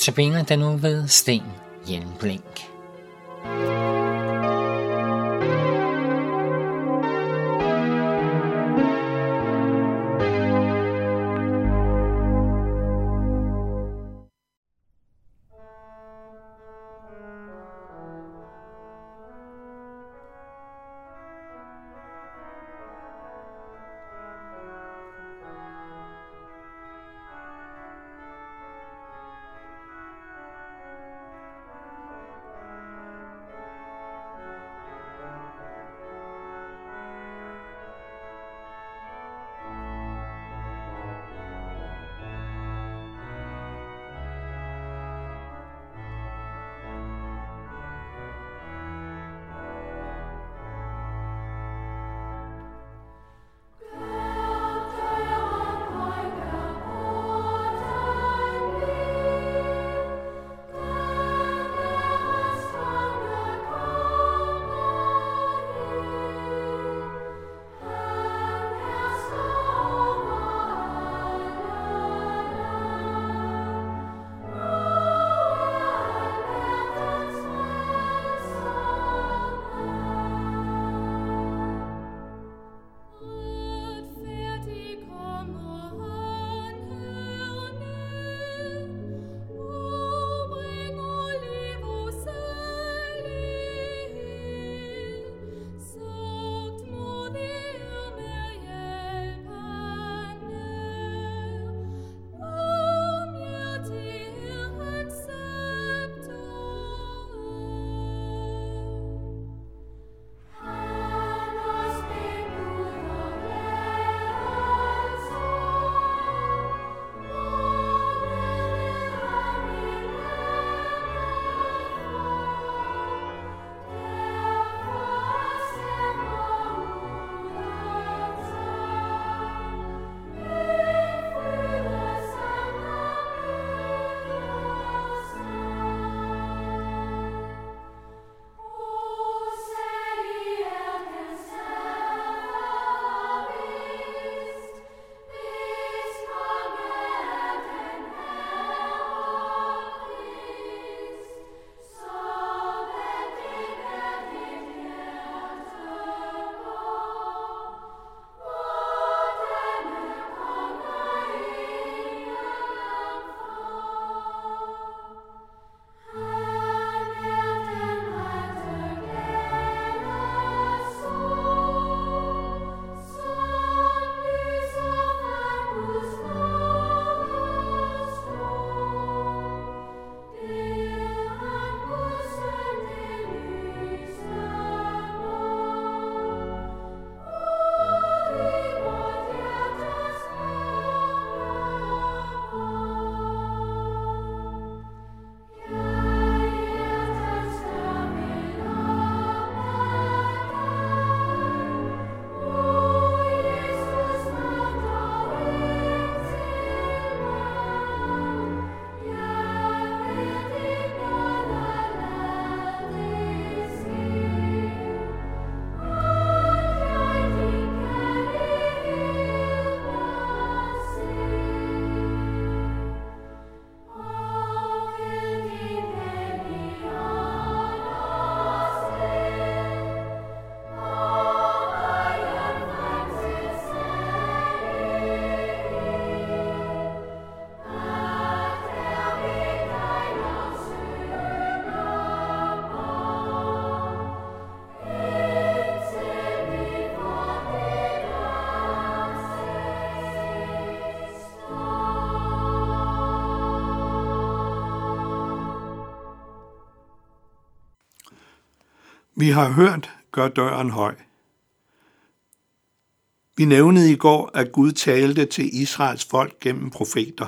Tabiner den nu ved Sten Hjelmblink. Vi har hørt, gør døren høj. Vi nævnede i går, at Gud talte til Israels folk gennem profeter.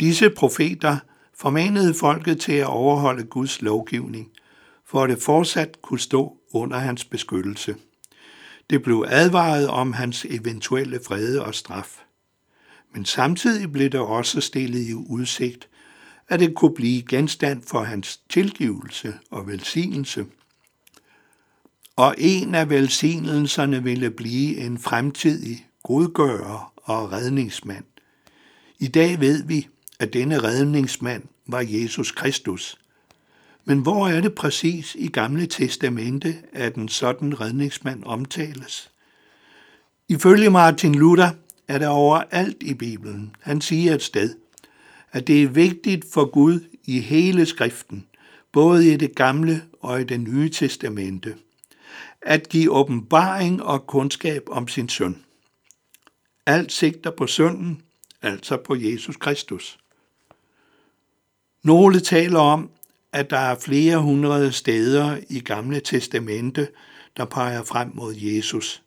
Disse profeter formanede folket til at overholde Guds lovgivning, for at det fortsat kunne stå under hans beskyttelse. Det blev advaret om hans eventuelle vrede og straf. Men samtidig blev det også stillet i udsigt, at det kunne blive genstand for hans tilgivelse og velsignelse – og en af velsignelserne ville blive en fremtidig godgører og redningsmand. I dag ved vi, at denne redningsmand var Jesus Kristus. Men hvor er det præcis i Gamle Testamente, at en sådan redningsmand omtales? Ifølge Martin Luther er der overalt i Bibelen. Han siger et sted, at det er vigtigt for Gud i hele skriften, både i det gamle og i det nye testamente, at give åbenbaring og kundskab om sin søn. Alt sigter på sønnen, altså på Jesus Kristus. Nogle taler om, at der er flere hundrede steder i Gamle Testamente, der peger frem mod Jesus.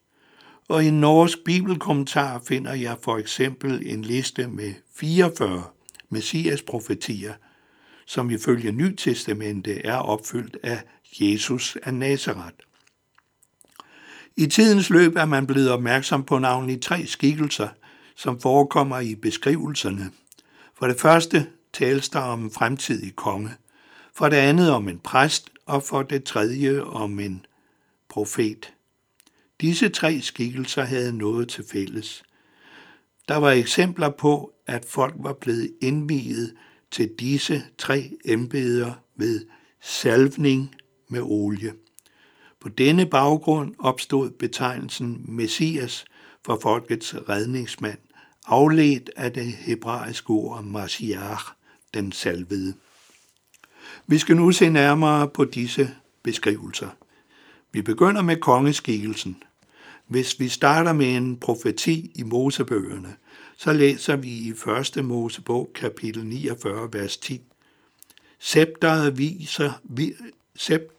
Og i en norsk bibelkommentar finder jeg for eksempel en liste med 44 messias profetier, som ifølge Nytestamentet er opfyldt af Jesus af Nazareth. I tidens løb er man blevet opmærksom på navnlig tre skikkelser, som forekommer i beskrivelserne. For det første tales der om en fremtidig konge, for det andet om en præst, og for det tredje om en profet. Disse tre skikkelser havde noget til fælles. Der var eksempler på, at folk var blevet indviet til disse tre embeder ved salvning med olie. På denne baggrund opstod betegnelsen Messias for folkets redningsmand, afledt af det hebraiske ord Mashiach, den salvede. Vi skal nu se nærmere på disse beskrivelser. Vi begynder med kongeskikkelsen. Hvis vi starter med en profeti i Mosebøgerne, så læser vi i 1. Mosebog kapitel 49, vers 10. Scepteret viser, vi, sept,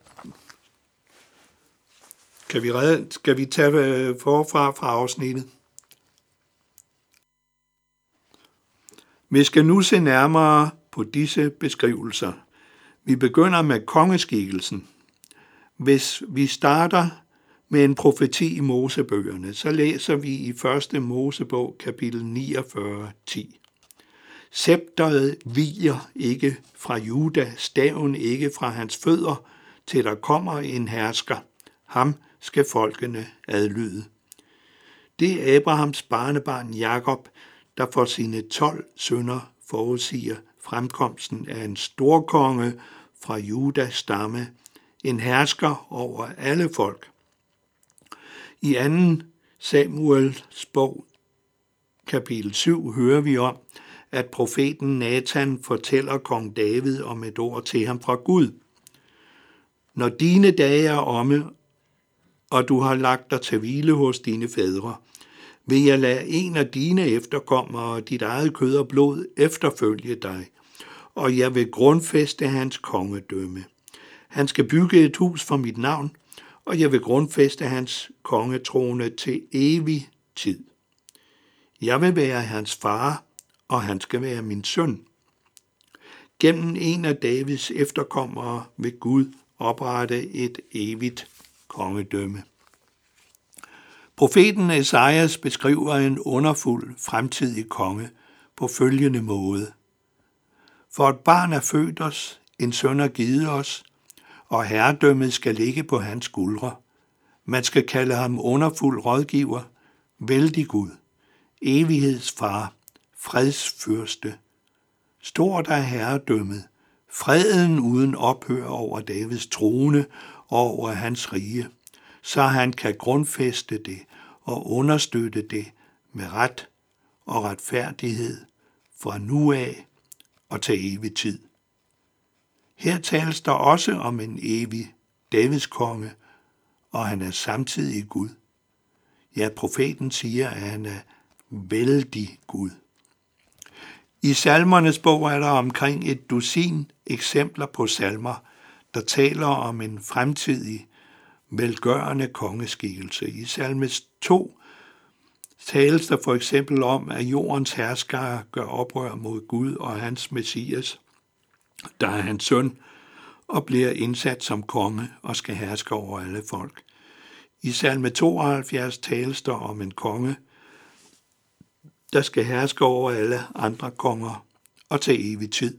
kan vi, redde, skal vi tage øh, forfra fra afsnittet? Vi skal nu se nærmere på disse beskrivelser. Vi begynder med kongeskikkelsen. Hvis vi starter med en profeti i Mosebøgerne, så læser vi i 1. Mosebog kapitel 49, 10. Scepteret viger ikke fra Juda, staven ikke fra hans fødder, til der kommer en hersker. Ham skal folkene adlyde. Det er Abrahams barnebarn Jakob, der for sine tolv sønner forudsiger fremkomsten af en storkonge fra Judas stamme, en hersker over alle folk. I 2. Samuels bog, kapitel 7, hører vi om, at profeten Nathan fortæller kong David om et ord til ham fra Gud. Når dine dage er omme, og du har lagt dig til hvile hos dine fædre, vil jeg lade en af dine efterkommere, dit eget kød og blod, efterfølge dig, og jeg vil grundfæste hans kongedømme. Han skal bygge et hus for mit navn, og jeg vil grundfæste hans kongetrone til evig tid. Jeg vil være hans far, og han skal være min søn. Gennem en af Davids efterkommere vil Gud oprette et evigt kongedømme. Profeten Esajas beskriver en underfuld fremtidig konge på følgende måde. For et barn er født os, en søn er givet os, og herredømmet skal ligge på hans skuldre. Man skal kalde ham underfuld rådgiver, vældig Gud, evighedsfar, fredsfyrste. Stort er herredømmet, freden uden ophør over Davids trone over hans rige, så han kan grundfæste det og understøtte det med ret og retfærdighed fra nu af og til evig tid. Her tales der også om en evig Davids konge, og han er samtidig Gud. Ja, profeten siger, at han er vældig Gud. I salmernes bog er der omkring et dusin eksempler på salmer, der taler om en fremtidig, velgørende kongeskikkelse. I salmes 2 tales der for eksempel om, at jordens herskere gør oprør mod Gud og hans messias, der er hans søn, og bliver indsat som konge og skal herske over alle folk. I salme 72 tales der om en konge, der skal herske over alle andre konger og til evig tid,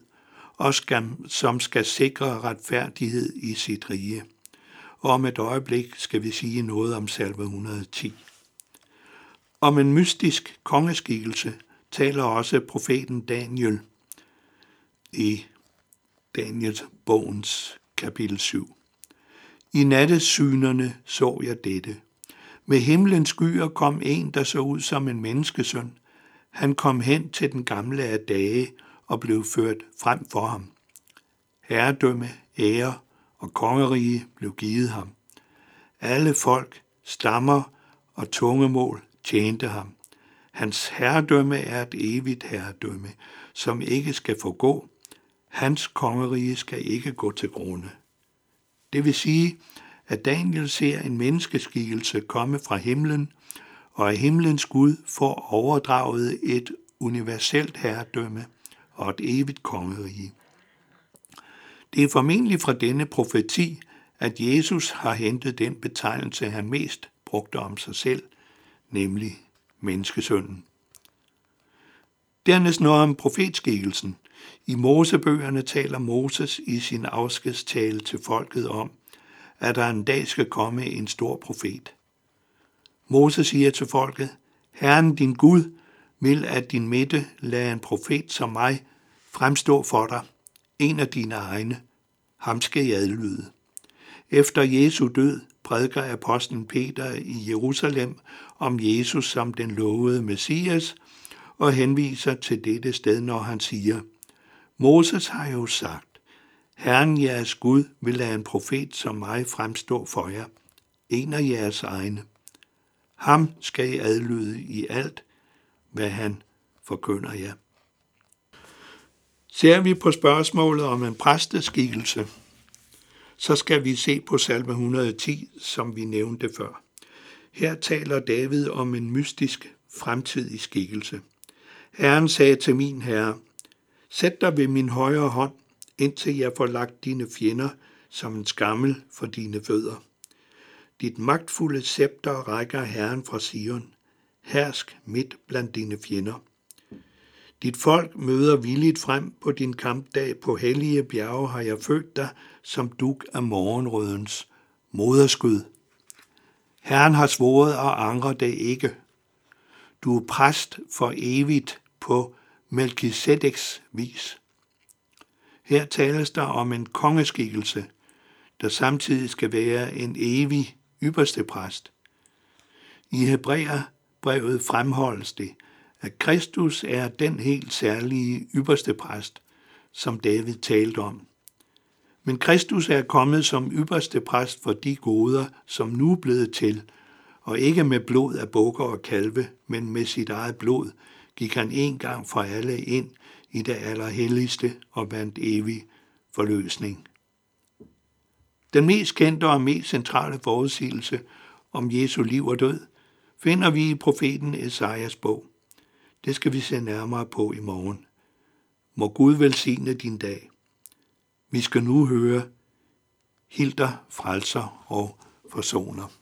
og skal, som skal sikre retfærdighed i sit rige. Og om et øjeblik skal vi sige noget om salve 110. Om en mystisk kongeskikkelse taler også profeten Daniel i Daniels bogens kapitel 7. I nattesynerne så jeg dette. Med himlens skyer kom en, der så ud som en menneskesøn. Han kom hen til den gamle af dage og blev ført frem for ham. Herredømme, ære og kongerige blev givet ham. Alle folk, stammer og tungemål tjente ham. Hans herredømme er et evigt herredømme, som ikke skal forgå. Hans kongerige skal ikke gå til grunde. Det vil sige, at Daniel ser en menneskeskikkelse komme fra himlen, og at himlens Gud får overdraget et universelt herredømme og et evigt kongerige. Det er formentlig fra denne profeti, at Jesus har hentet den betegnelse, han mest brugte om sig selv, nemlig menneskesønnen. Dernæst noget om profetskikkelsen. I Mosebøgerne taler Moses i sin afskedstale til folket om, at der en dag skal komme en stor profet. Moses siger til folket, Herren din Gud vil at din midte lade en profet som mig fremstå for dig, en af dine egne. Ham skal jeg adlyde. Efter Jesu død prædiker apostlen Peter i Jerusalem om Jesus som den lovede Messias og henviser til dette sted, når han siger, Moses har jo sagt, Herren jeres Gud vil lade en profet som mig fremstå for jer, en af jeres egne. Ham skal I adlyde i alt, hvad han forkynder jer. Ser vi på spørgsmålet om en præsteskikkelse, så skal vi se på salme 110, som vi nævnte før. Her taler David om en mystisk fremtidig skikkelse. Herren sagde til min herre, Sæt dig ved min højre hånd, indtil jeg får lagt dine fjender som en skammel for dine fødder. Dit magtfulde scepter rækker Herren fra Sion. Hersk midt blandt dine fjender. Dit folk møder villigt frem på din kampdag på hellige bjerge har jeg født dig som duk af morgenrødens moderskud. Herren har svoret og angrer det ikke. Du er præst for evigt på Melchizedeks vis. Her tales der om en kongeskikkelse, der samtidig skal være en evig ypperste præst. I Hebræer brevet fremholdes det, at Kristus er den helt særlige ypperste præst, som David talte om. Men Kristus er kommet som ypperste præst for de goder, som nu er blevet til, og ikke med blod af bukker og kalve, men med sit eget blod, gik han en gang for alle ind i det allerhelligste og vandt evig forløsning. Den mest kendte og mest centrale forudsigelse om Jesu liv og død finder vi i profeten Esajas bog. Det skal vi se nærmere på i morgen. Må Gud velsigne din dag. Vi skal nu høre Hilder, frelser og forsoner.